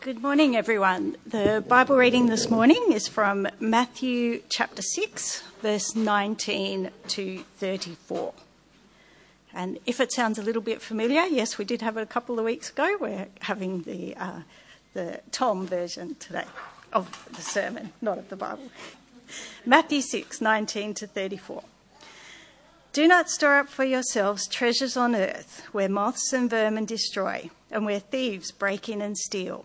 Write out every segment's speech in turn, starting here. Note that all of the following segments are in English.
Good morning, everyone. The Bible reading this morning is from Matthew chapter 6, verse 19 to 34. And if it sounds a little bit familiar, yes, we did have it a couple of weeks ago. We're having the, uh, the Tom version today of the sermon, not of the Bible. Matthew 6, 19 to 34. Do not store up for yourselves treasures on earth where moths and vermin destroy and where thieves break in and steal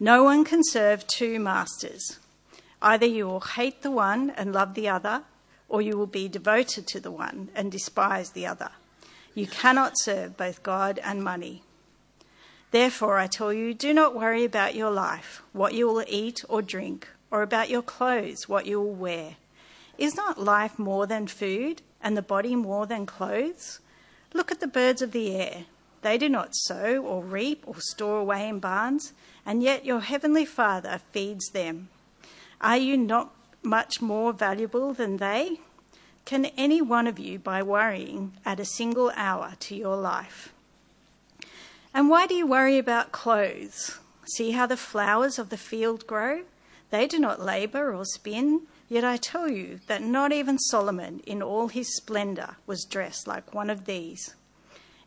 No one can serve two masters. Either you will hate the one and love the other, or you will be devoted to the one and despise the other. You cannot serve both God and money. Therefore, I tell you, do not worry about your life, what you will eat or drink, or about your clothes, what you will wear. Is not life more than food, and the body more than clothes? Look at the birds of the air. They do not sow or reap or store away in barns and yet your heavenly Father feeds them. Are you not much more valuable than they? Can any one of you, by worrying, add a single hour to your life? And why do you worry about clothes? See how the flowers of the field grow? They do not labour or spin. Yet I tell you that not even Solomon, in all his splendour, was dressed like one of these.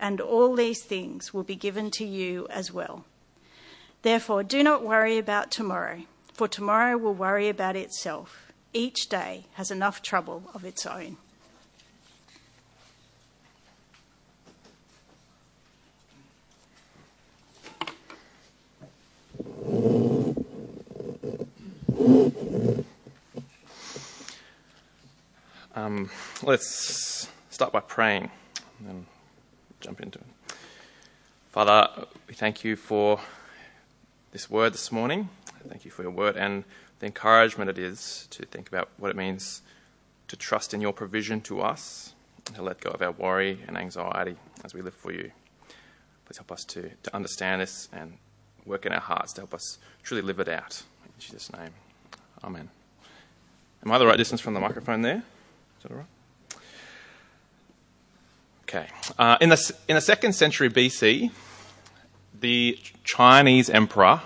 and all these things will be given to you as well. Therefore, do not worry about tomorrow, for tomorrow will worry about itself. Each day has enough trouble of its own. Um, let's start by praying and jump into it. Father, we thank you for this word this morning. Thank you for your word and the encouragement it is to think about what it means to trust in your provision to us and to let go of our worry and anxiety as we live for you. Please help us to, to understand this and work in our hearts to help us truly live it out. In Jesus' name. Amen. Am I the right distance from the microphone there? Is that all right? Okay. Uh, in, the, in the second century BC, the Chinese emperor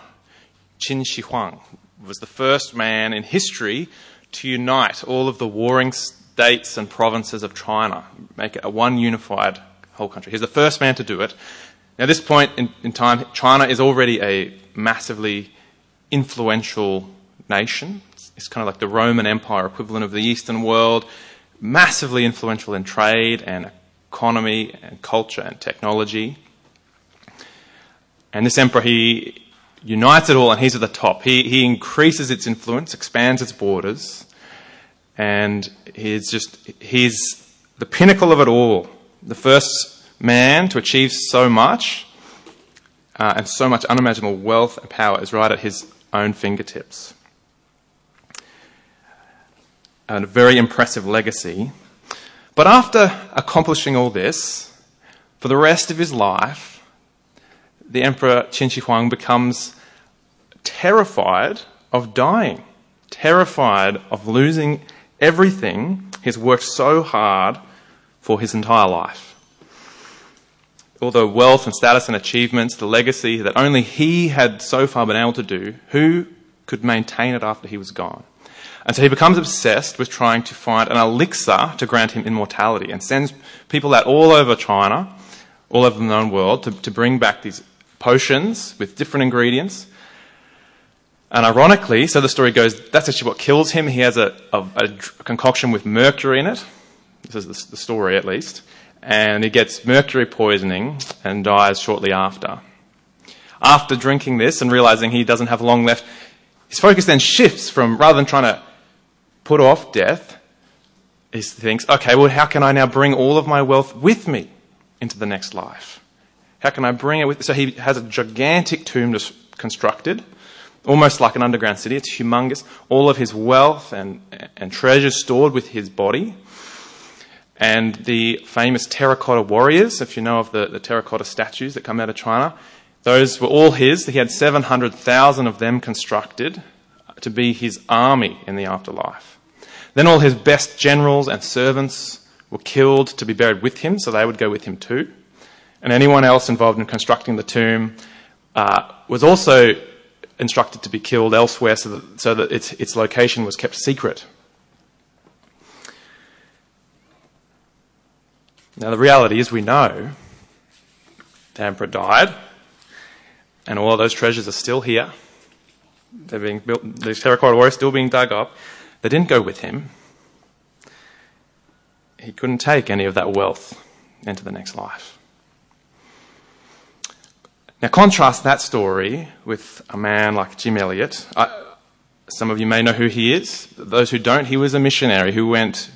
Qin Shi Huang was the first man in history to unite all of the warring states and provinces of China, make it a one unified whole country. He's the first man to do it. Now, at this point in, in time, China is already a massively influential nation. It's, it's kind of like the Roman Empire equivalent of the Eastern world, massively influential in trade and economy and culture and technology. And this emperor, he unites it all and he's at the top. He, he increases its influence, expands its borders, and he's just, he's the pinnacle of it all. The first man to achieve so much uh, and so much unimaginable wealth and power is right at his own fingertips. And a very impressive legacy. But after accomplishing all this, for the rest of his life, the Emperor Qin Shi Huang becomes terrified of dying, terrified of losing everything he's worked so hard for his entire life. All the wealth and status and achievements, the legacy that only he had so far been able to do, who could maintain it after he was gone? And so he becomes obsessed with trying to find an elixir to grant him immortality and sends people out all over China, all over the known world, to, to bring back these potions with different ingredients And ironically, so the story goes, that's actually what kills him. He has a, a, a concoction with mercury in it. This is the, the story, at least. And he gets mercury poisoning and dies shortly after. After drinking this and realizing he doesn't have long left, his focus then shifts from rather than trying to put off death, he thinks, okay, well, how can I now bring all of my wealth with me into the next life? How can I bring it with? So he has a gigantic tomb constructed almost like an underground city. It's humongous. All of his wealth and, and treasures stored with his body. And the famous terracotta warriors, if you know of the, the terracotta statues that come out of China, those were all his. He had 700,000 of them constructed to be his army in the afterlife. Then all his best generals and servants were killed to be buried with him, so they would go with him too. And anyone else involved in constructing the tomb uh, was also instructed to be killed elsewhere so that, so that its, its location was kept secret. Now, the reality is, we know the emperor died, and all those treasures are still here. They're being built, these terracotta warriors still being dug up. They didn't go with him. He couldn't take any of that wealth into the next life. Now, contrast that story with a man like Jim Elliot. Some of you may know who he is. Those who don't, he was a missionary who went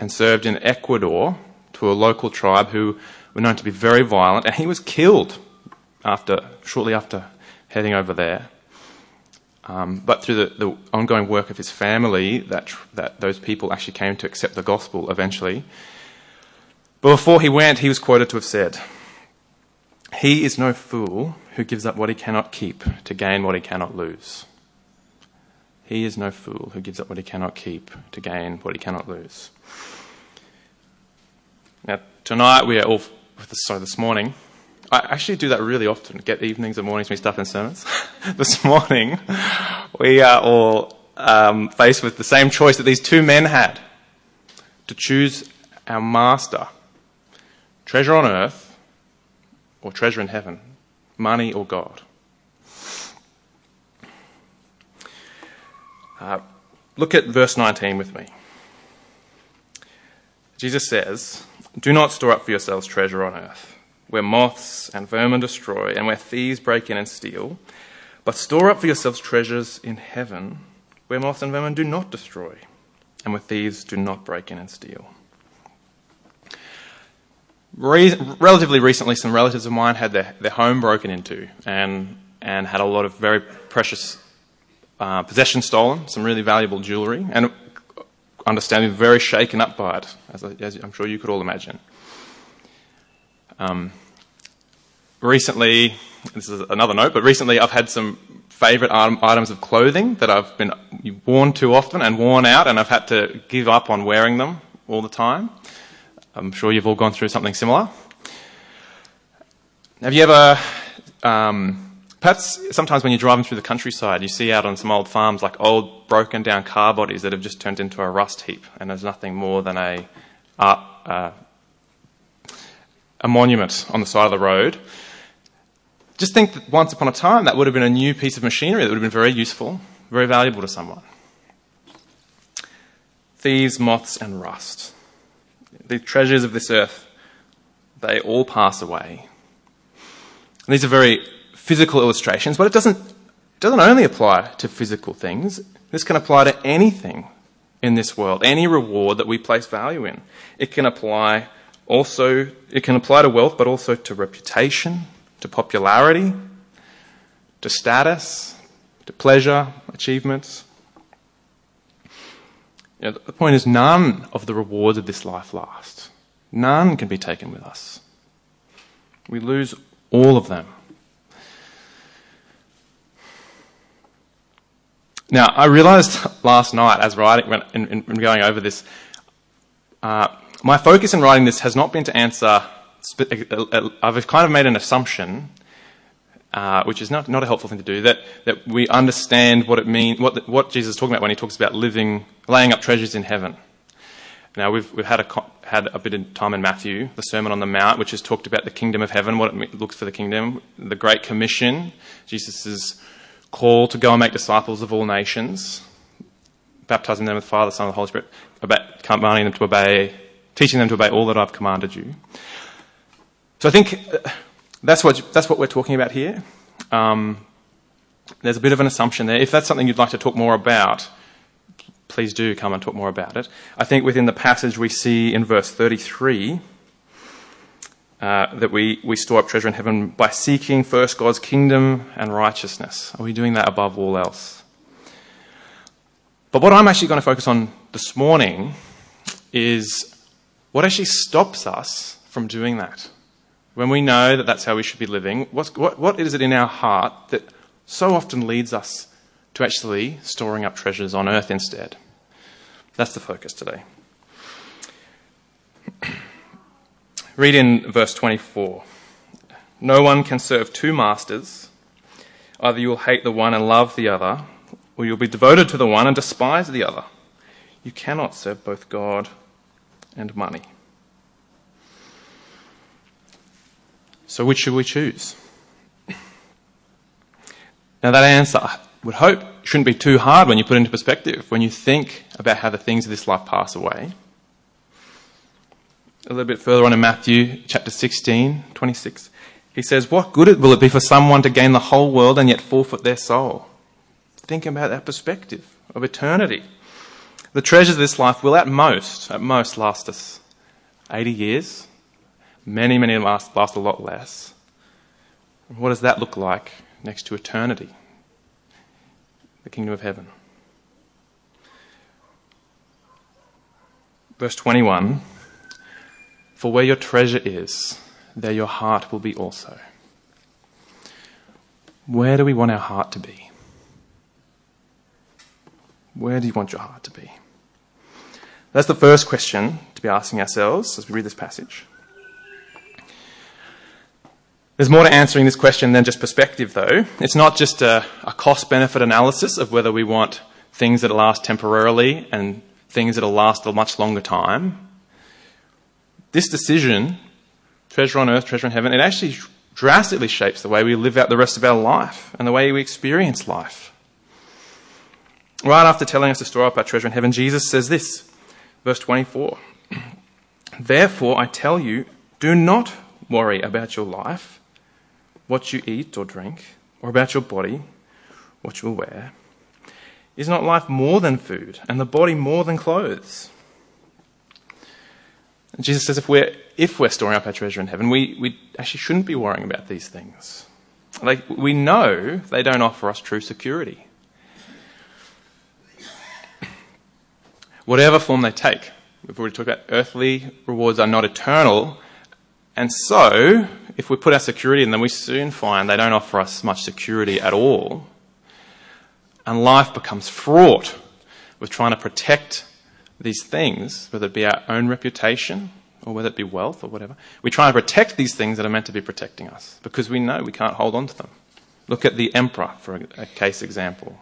and served in Ecuador to a local tribe who were known to be very violent, and he was killed after, shortly after heading over there. Um, but through the, the, ongoing work of his family, that, that those people actually came to accept the gospel eventually. But before he went, he was quoted to have said, he is no fool who gives up what he cannot keep to gain what he cannot lose. He is no fool who gives up what he cannot keep to gain what he cannot lose. Now, tonight we are all, sorry, this morning, I actually do that really often, get evenings and mornings me stuff in sermons. this morning, we are all um, faced with the same choice that these two men had to choose our master, treasure on earth or treasure in heaven, money or God. Uh, look at verse 19 with me. Jesus says, Do not store up for yourselves treasure on earth, where moths and vermin destroy, and where thieves break in and steal, but store up for yourselves treasures in heaven, where moths and vermin do not destroy, and where thieves do not break in and steal. Re- relatively recently, some relatives of mine had their, their home broken into and, and had a lot of very precious uh, possessions stolen, some really valuable jewellery, and understanding very shaken up by it, as, as I'm sure you could all imagine. Um, recently, this is another note, but recently I've had some favourite items of clothing that I've been worn too often and worn out, and I've had to give up on wearing them all the time. I'm sure you've all gone through something similar. Have you ever, um, perhaps sometimes when you're driving through the countryside, you see out on some old farms like old broken down car bodies that have just turned into a rust heap, and there's nothing more than a, uh, uh, a monument on the side of the road. Just think that once upon a time that would have been a new piece of machinery that would have been very useful, very valuable to someone. Thieves, moths, and rust the treasures of this earth, they all pass away. And these are very physical illustrations, but it doesn't, it doesn't only apply to physical things. This can apply to anything in this world, any reward that we place value in. It can apply also, it can apply to wealth, but also to reputation, to popularity, to status, to pleasure, achievements. You know, the point is, none of the rewards of this life last. None can be taken with us. We lose all of them. Now, I realized last night as writing, when, in, in, in going over this, uh, my focus in writing this has not been to answer. I've kind of made an assumption uh, which is not, not a helpful thing to do, that, that we understand what it means, what, what Jesus is talking about when he talks about living, laying up treasures in heaven. Now, we've, we've had, a, had a bit of time in Matthew, the Sermon on the Mount, which has talked about the kingdom of heaven, what it looks for the kingdom, the Great Commission, Jesus' call to go and make disciples of all nations, baptizing them with the Father, Son, and the Holy Spirit, commanding them to obey, teaching them to obey all that I've commanded you. So I think uh, that's what, that's what we're talking about here. Um, there's a bit of an assumption there. If that's something you'd like to talk more about, please do come and talk more about it. I think within the passage we see in verse 33 uh, that we, we store up treasure in heaven by seeking first God's kingdom and righteousness. Are we doing that above all else? But what I'm actually going to focus on this morning is what actually stops us from doing that. When we know that that's how we should be living, what, what is it in our heart that so often leads us to actually storing up treasures on earth instead? That's the focus today. Read in verse 24. No one can serve two masters. Either you will hate the one and love the other, or you'll be devoted to the one and despise the other. You cannot serve both God and money. So, which should we choose? Now, that answer, I would hope, shouldn't be too hard when you put it into perspective, when you think about how the things of this life pass away. A little bit further on in Matthew chapter 16, 26, he says, What good will it be for someone to gain the whole world and yet forfeit their soul? Think about that perspective of eternity. The treasures of this life will at most, at most last us 80 years. Many, many last, last a lot less. What does that look like next to eternity? The kingdom of heaven. Verse 21 For where your treasure is, there your heart will be also. Where do we want our heart to be? Where do you want your heart to be? That's the first question to be asking ourselves as we read this passage. There's more to answering this question than just perspective, though. It's not just a, a cost benefit analysis of whether we want things that last temporarily and things that'll last a much longer time. This decision, treasure on earth, treasure in heaven, it actually drastically shapes the way we live out the rest of our life and the way we experience life. Right after telling us to store up our treasure in heaven, Jesus says this Verse 24 Therefore, I tell you, do not worry about your life, what you eat or drink, or about your body, what you will wear. Is not life more than food, and the body more than clothes? And Jesus says if we're, if we're storing up our treasure in heaven, we, we actually shouldn't be worrying about these things. Like, we know they don't offer us true security. whatever form they take. We've already talked about earthly rewards are not eternal. And so, if we put our security in them, we soon find they don't offer us much security at all. And life becomes fraught with trying to protect these things, whether it be our own reputation or whether it be wealth or whatever. We try to protect these things that are meant to be protecting us because we know we can't hold on to them. Look at the emperor for a, case example.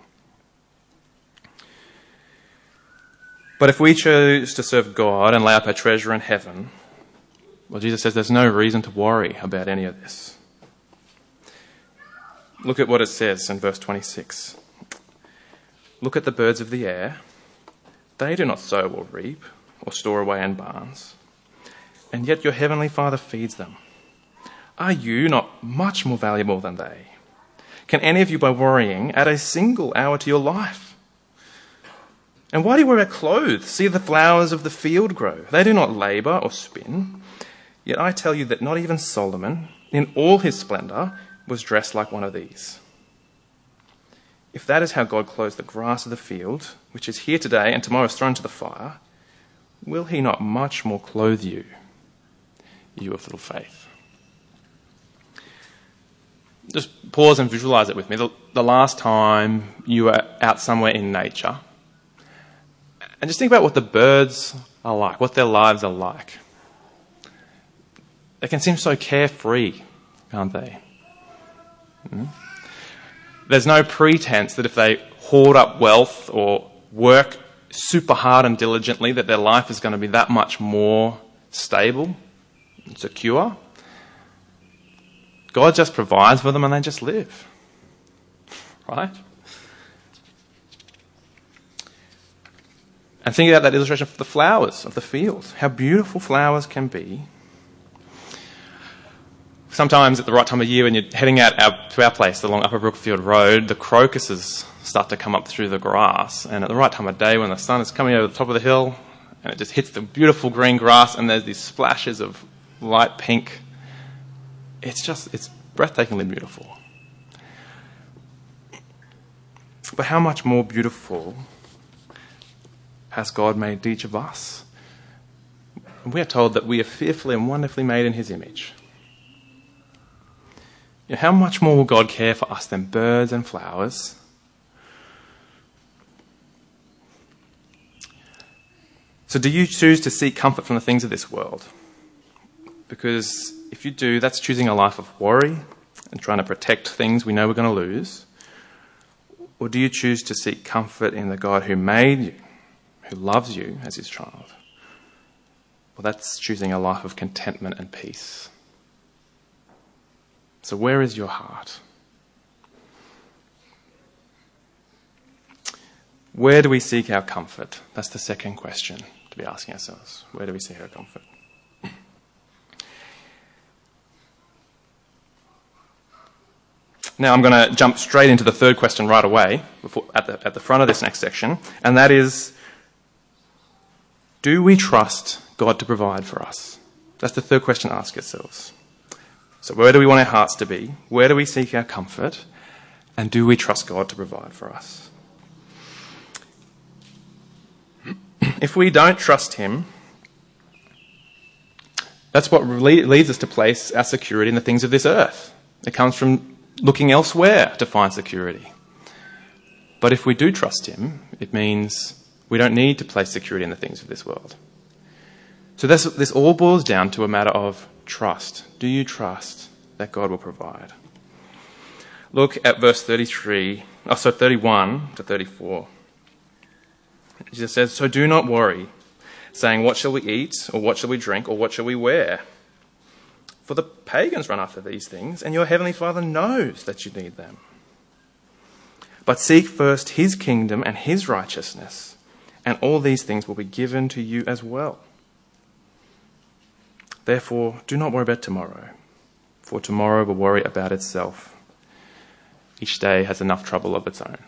But if we choose to serve God and lay up our treasure in heaven, well, Jesus says there's no reason to worry about any of this. Look at what it says in verse 26. Look at the birds of the air. They do not sow or reap or store away in barns, and yet your heavenly Father feeds them. Are you not much more valuable than they? Can any of you, by worrying, add a single hour to your life? And why do you wear clothes? See the flowers of the field grow. They do not labor or spin. Yet I tell you that not even Solomon, in all his splendor, was dressed like one of these. If that is how God clothes the grass of the field, which is here today and tomorrow is thrown to the fire, will he not much more clothe you, you of little faith? Just pause and visualize it with me. The, the last time you were out somewhere in nature, and just think about what the birds are like, what their lives are like. They can seem so carefree, can't they? Hmm? There's no pretense that if they hoard up wealth or work super hard and diligently, that their life is going to be that much more stable and secure. God just provides for them and they just live. right? And think about that illustration of the flowers of the field. How beautiful flowers can be. Sometimes at the right time of year when you're heading out our, to our place along Upper Brookfield Road, the crocuses start to come up through the grass. And at the right time of day when the sun is coming over the top of the hill and it just hits the beautiful green grass and there's these splashes of light pink, it's just, it's breathtakingly beautiful. But how much more beautiful has God made each of us? We are told that we are fearfully and wonderfully made in His image. You know, how much more will God care for us than birds and flowers? So, do you choose to seek comfort from the things of this world? Because if you do, that's choosing a life of worry and trying to protect things we know we're going to lose. Or do you choose to seek comfort in the God who made you, who loves you as his child? Well, that's choosing a life of contentment and peace. So, where is your heart? Where do we seek our comfort? That's the second question to be asking ourselves. Where do we seek our comfort? Now I'm going to jump straight into the third question right away before, at, the, at the front of this next section, and that is Do we trust God to provide for us? That's the third question to ask ourselves. So, where do we want our hearts to be? Where do we seek our comfort? And do we trust God to provide for us? If we don't trust Him, that's what leads us to place our security in the things of this earth. It comes from looking elsewhere to find security. But if we do trust Him, it means we don't need to place security in the things of this world. So this, this all boils down to a matter of trust. Do you trust that God will provide? Look at verse 33, oh, so 31 to 34. Jesus says, So do not worry, saying, What shall we eat, or what shall we drink, or what shall we wear? For the pagans run after these things, and your heavenly Father knows that you need them. But seek first his kingdom and his righteousness, and all these things will be given to you as well. Therefore, do not worry about tomorrow, for tomorrow will worry about itself. Each day has enough trouble of its own.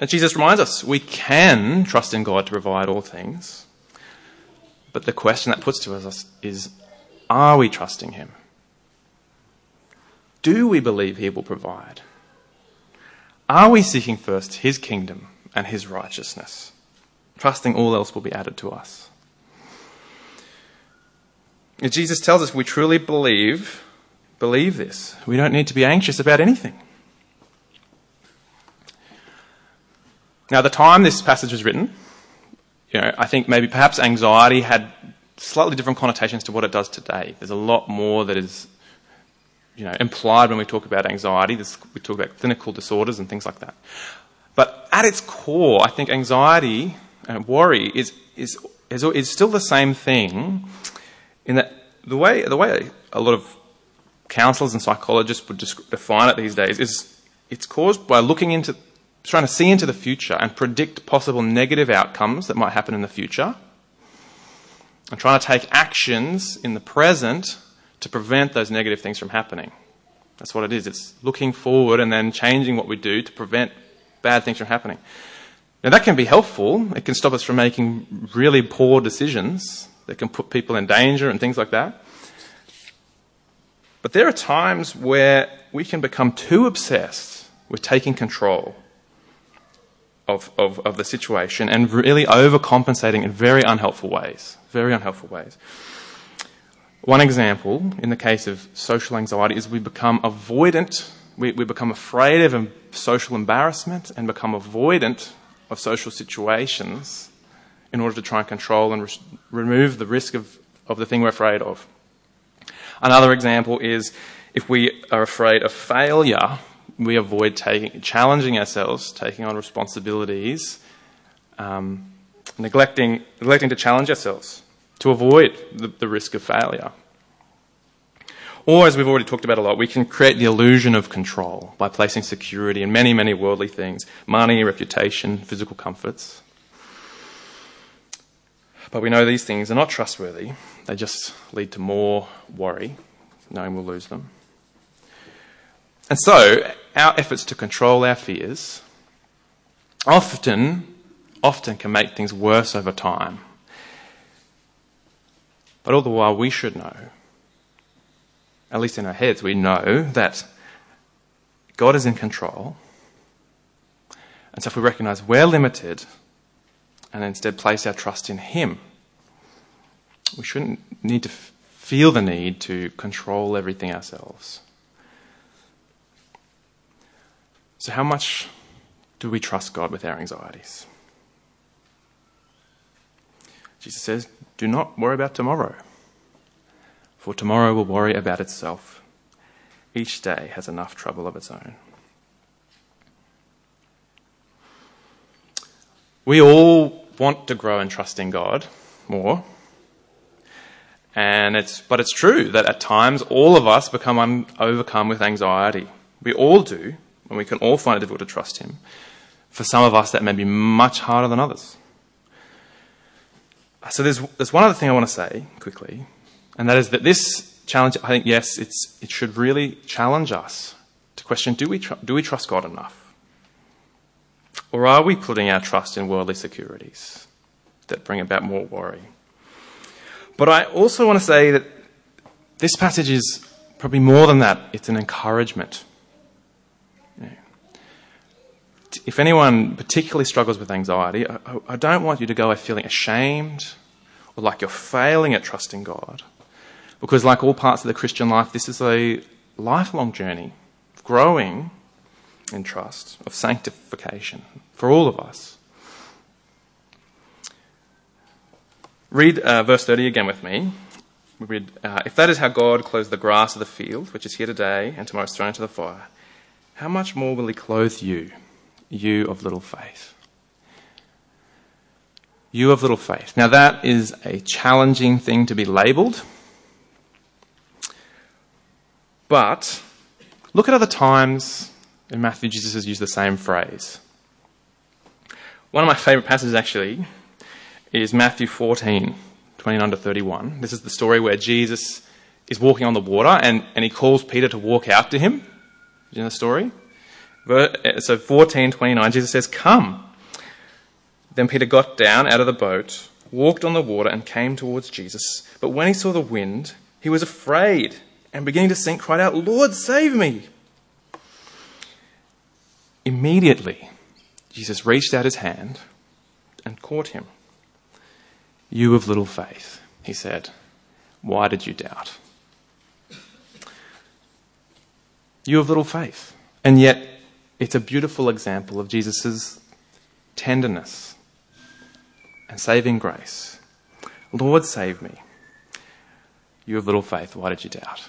And Jesus reminds us we can trust in God to provide all things. But the question that puts to us is are we trusting Him? Do we believe He will provide? Are we seeking first His kingdom and His righteousness, trusting all else will be added to us? Jesus tells us we truly believe, believe this. We don't need to be anxious about anything. Now, the time this passage was written, you know, I think maybe perhaps anxiety had slightly different connotations to what it does today. There's a lot more that is you know, implied when we talk about anxiety. This, we talk about clinical disorders and things like that. But at its core, I think anxiety and worry is, is, is, is still the same thing in that the way, the way a lot of counselors and psychologists would define it these days is it's caused by looking into, trying to see into the future and predict possible negative outcomes that might happen in the future and trying to take actions in the present to prevent those negative things from happening. That's what it is. It's looking forward and then changing what we do to prevent bad things from happening. Now, that can be helpful. It can stop us from making really poor decisions that can put people in danger and things like that. But there are times where we can become too obsessed with taking control of, of, of the situation and really overcompensating in very unhelpful ways. Very unhelpful ways. One example, in the case of social anxiety, is we become avoidant, we, we become afraid of social embarrassment and become avoidant of social situations in order to try and control and re- remove the risk of, of the thing we're afraid of. Another example is if we are afraid of failure, we avoid taking, challenging ourselves, taking on responsibilities, um, neglecting, neglecting to challenge ourselves to avoid the, the risk of failure. Or, as we've already talked about a lot, we can create the illusion of control by placing security in many, many worldly things money, reputation, physical comforts. But we know these things are not trustworthy, they just lead to more worry, knowing we'll lose them. And so, our efforts to control our fears often, often can make things worse over time. But all the while, we should know, at least in our heads, we know that God is in control. And so, if we recognize we're limited and instead place our trust in Him, we shouldn't need to f- feel the need to control everything ourselves. So, how much do we trust God with our anxieties? Jesus says, Do not worry about tomorrow, for tomorrow will worry about itself. Each day has enough trouble of its own. We all want to grow and trust in God more. And it's, but it's true that at times all of us become un, overcome with anxiety. We all do and we can all find it difficult to trust Him. For some of us, that may be much harder than others. So there's, there's one other thing I want to say quickly, and that is that this challenge, I think, yes, it's, it should really challenge us to question do we, tr- do we trust God enough? Or are we putting our trust in worldly securities that bring about more worry? But I also want to say that this passage is probably more than that, it's an encouragement if anyone particularly struggles with anxiety, I, I don't want you to go away feeling ashamed or like you're failing at trusting God. Because, like all parts of the Christian life, this is a lifelong journey of growing in trust, of sanctification for all of us. Read uh, verse 30 again with me. We read, uh, If that is how God clothes the grass of the field, which is here today and tomorrow is thrown into the fire, how much more will He clothe you? you of little faith. You of little faith. Now, that is a challenging thing to be labeled. But look at other times in Matthew, Jesus has used the same phrase. One of my favourite passages, actually, is Matthew 14, 29 to 31. This is the story where Jesus is walking on the water and, and he calls Peter to walk out to him. Do You know the story? Eh, so 14:29, Jesus says, "Come." Then Peter got down out of the boat, walked on the water, and came towards Jesus. But when he saw the wind, he was afraid, and beginning to sink, cried out, "Lord, save me!" Immediately, Jesus reached out his hand and caught him. You of little faith, he said, why did you doubt? You of little faith. And yet, it's a beautiful example of Jesus' tenderness and saving grace. Lord, save me. You have little faith. Why did you doubt?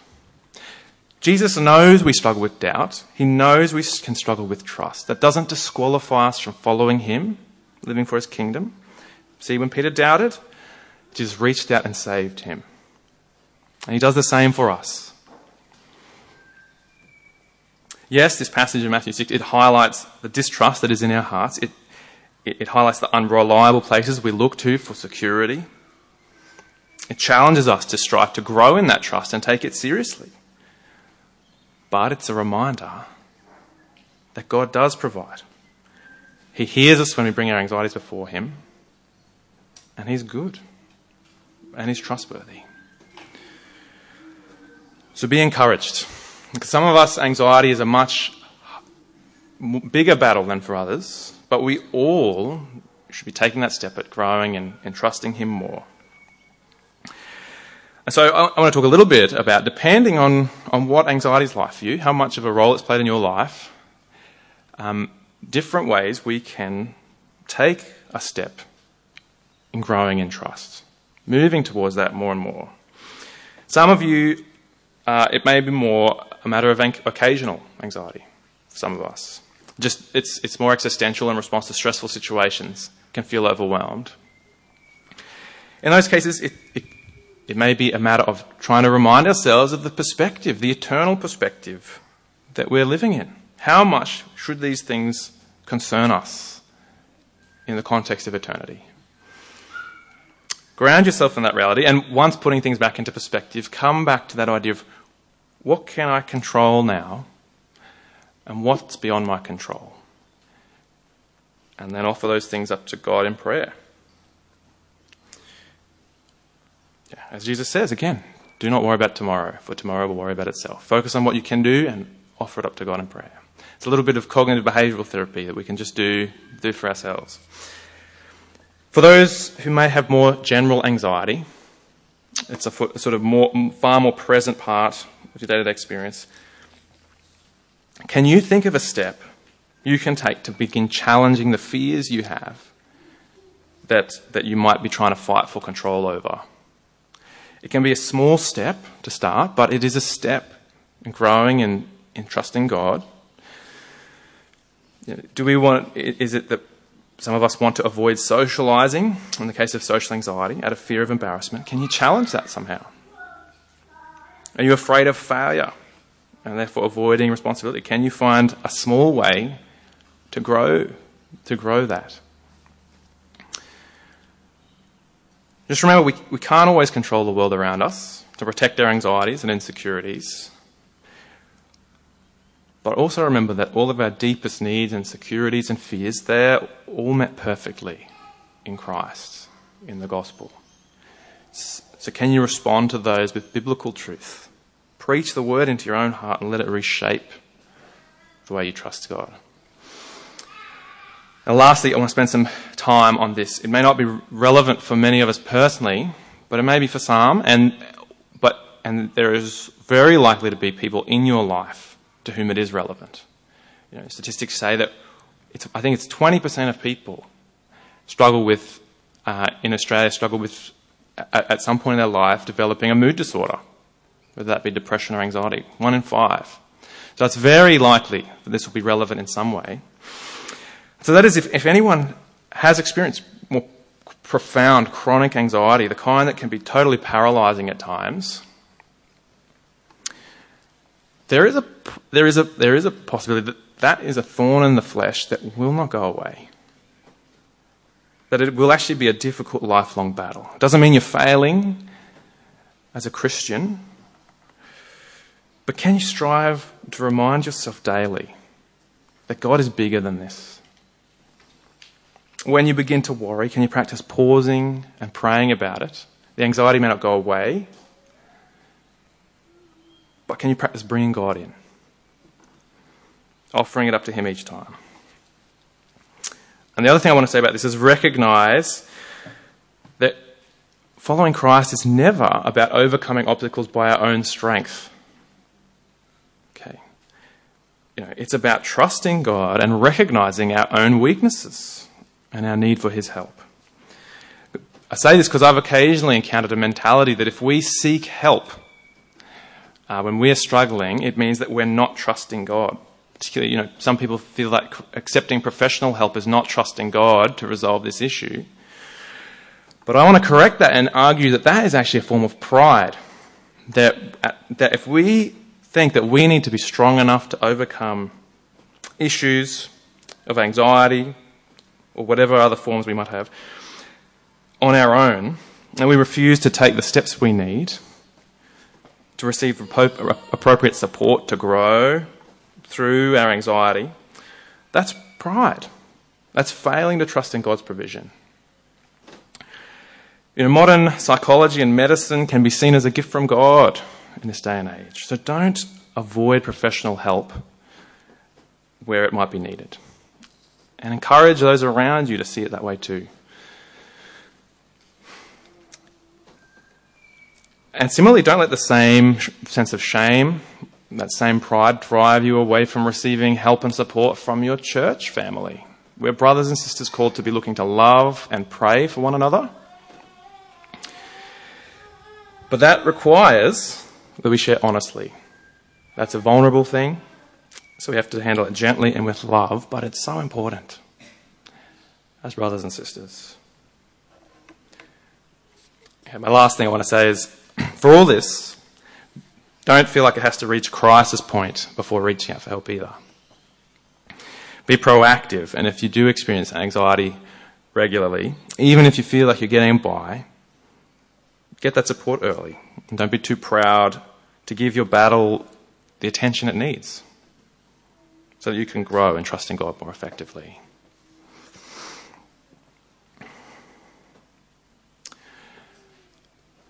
Jesus knows we struggle with doubt. He knows we can struggle with trust. That doesn't disqualify us from following Him, living for His kingdom. See, when Peter doubted, Jesus reached out and saved him. And He does the same for us. Yes, this passage in Matthew 6, it highlights the distrust that is in our hearts. It, it, it highlights the unreliable places we look to for security. It challenges us to strive to grow in that trust and take it seriously. But it's a reminder that God does provide. He hears us when we bring our anxieties before Him, and He's good, and He's trustworthy. So be encouraged. Some of us, anxiety is a much bigger battle than for others, but we all should be taking that step at growing and, and trusting Him more. And so I, I, want to talk a little bit about, depending on, on what anxiety is like for you, how much of a role it's played in your life, um, different ways we can take a step in growing in trust, moving towards that more and more. Some of you, uh, it may be more a matter of occasional anxiety some of us. Just it's, it's more existential in response to stressful situations, can feel overwhelmed. In those cases, it, it, it may be a matter of trying to remind ourselves of the perspective, the eternal perspective that we're living in. How much should these things concern us in the context of eternity? Ground yourself in that reality, and once putting things back into perspective, come back to that idea of what can I control now and what's beyond my control? And then offer those things up to God in prayer. Yeah, as Jesus says again, do not worry about tomorrow, for tomorrow will worry about itself. Focus on what you can do and offer it up to God in prayer. It's a little bit of cognitive behavioral therapy that we can just do, do for ourselves. For those who may have more general anxiety, it's a sort of more, far more present part of your day to day experience. Can you think of a step you can take to begin challenging the fears you have that, that you might be trying to fight for control over? It can be a small step to start, but it is a step in growing and in trusting God. Do we want, is it that some of us want to avoid socializing in the case of social anxiety out of fear of embarrassment? Can you challenge that somehow? Are you afraid of failure and therefore avoiding responsibility? Can you find a small way to grow, to grow that? Just remember, we, we can't always control the world around us to protect our anxieties and insecurities. But also remember that all of our deepest needs and securities and fears, they're all met perfectly in Christ, in the gospel. So, can you respond to those with biblical truth? Preach the word into your own heart and let it reshape the way you trust God. And lastly, I want to spend some time on this. It may not be relevant for many of us personally, but it may be for some, and but and there is very likely to be people in your life to whom it is relevant. You know, statistics say that I think it's 20% of people struggle with uh, in Australia struggle with at, at some point in their life developing a mood disorder, whether that be depression or anxiety. One in five. So it's very likely that this will be relevant in some way. So that is, if, if anyone has experienced more profound chronic anxiety, the kind that can be totally paralyzing at times, there is a, there is a, there is a possibility that that is a thorn in the flesh that will not go away. That it will actually be a difficult lifelong battle. It doesn't mean you're failing as a Christian, but can you strive to remind yourself daily that God is bigger than this? When you begin to worry, can you practice pausing and praying about it? The anxiety may not go away, but can you practice bringing God in? Offering it up to Him each time. And the other thing I want to say about this is recognize that following Christ is never about overcoming obstacles by our own strength. Okay. You know, it's about trusting God and recognizing our own weaknesses and our need for His help. I say this because I've occasionally encountered a mentality that if we seek help uh, when we are struggling, it means that we're not trusting God. Particularly, you know, some people feel like accepting professional help is not trusting God to resolve this issue. But I want to correct that and argue that that is actually a form of pride. That, uh, that if we think that we need to be strong enough to overcome issues of anxiety, or whatever other forms we might have, on our own, and we refuse to take the steps we need to receive appropriate support to grow through our anxiety, that's pride. That's failing to trust in God's provision. You know, modern psychology and medicine can be seen as a gift from God in this day and age. So don't avoid professional help where it might be needed and encourage those around you to see it that way too. And similarly, don't let the same sense of shame, that same pride, drive you away from receiving help and support from your church family. We're brothers and sisters called to be looking to love and pray for one another. But that requires that we share honestly. That's a vulnerable thing. So we have to handle it gently and with love, but it's so important as brothers and sisters. Okay, my last thing I want to say is for all this, don't feel like it has to reach crisis point before reaching out for help either. Be proactive, and if you do experience anxiety regularly, even if you feel like you're getting by, get that support early. And don't be too proud to give your battle the attention it needs so that you can grow and trust in God more effectively.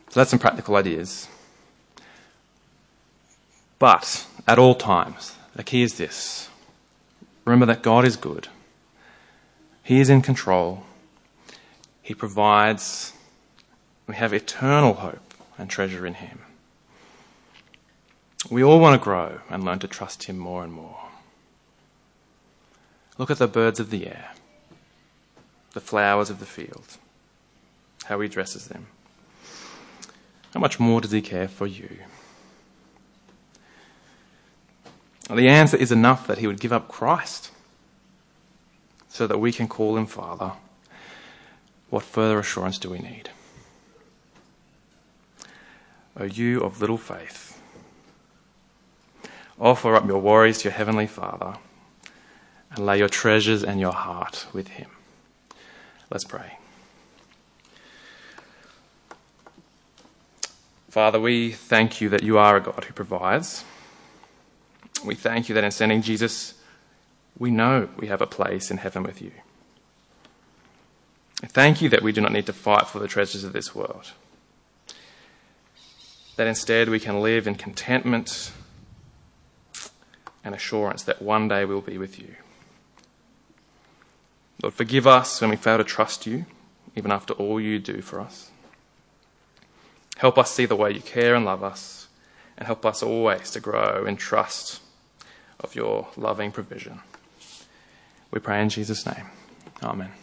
So that's some practical ideas. But at all times, the key is this remember that God is good, He is in control, He provides, we have eternal hope and treasure in Him. We all want to grow and learn to trust Him more and more. Look at the birds of the air, the flowers of the field, how He dresses them. How much more does He care for you? The answer is enough that He would give up Christ so that we can call Him Father. What further assurance do we need? O you of little faith, offer up your worries to your Heavenly Father and lay your treasures and your heart with Him. Let's pray. Father, we thank you that you are a God who provides. We thank you that in sending Jesus, we know we have a place in heaven with you. Thank you that we do not need to fight for the treasures of this world. That instead we can live in contentment and assurance that one day we'll be with you. Lord, forgive us when we fail to trust you, even after all you do for us. Help us see the way you care and love us, and help us always to grow in trust of your loving provision. We pray in Jesus' name. Amen.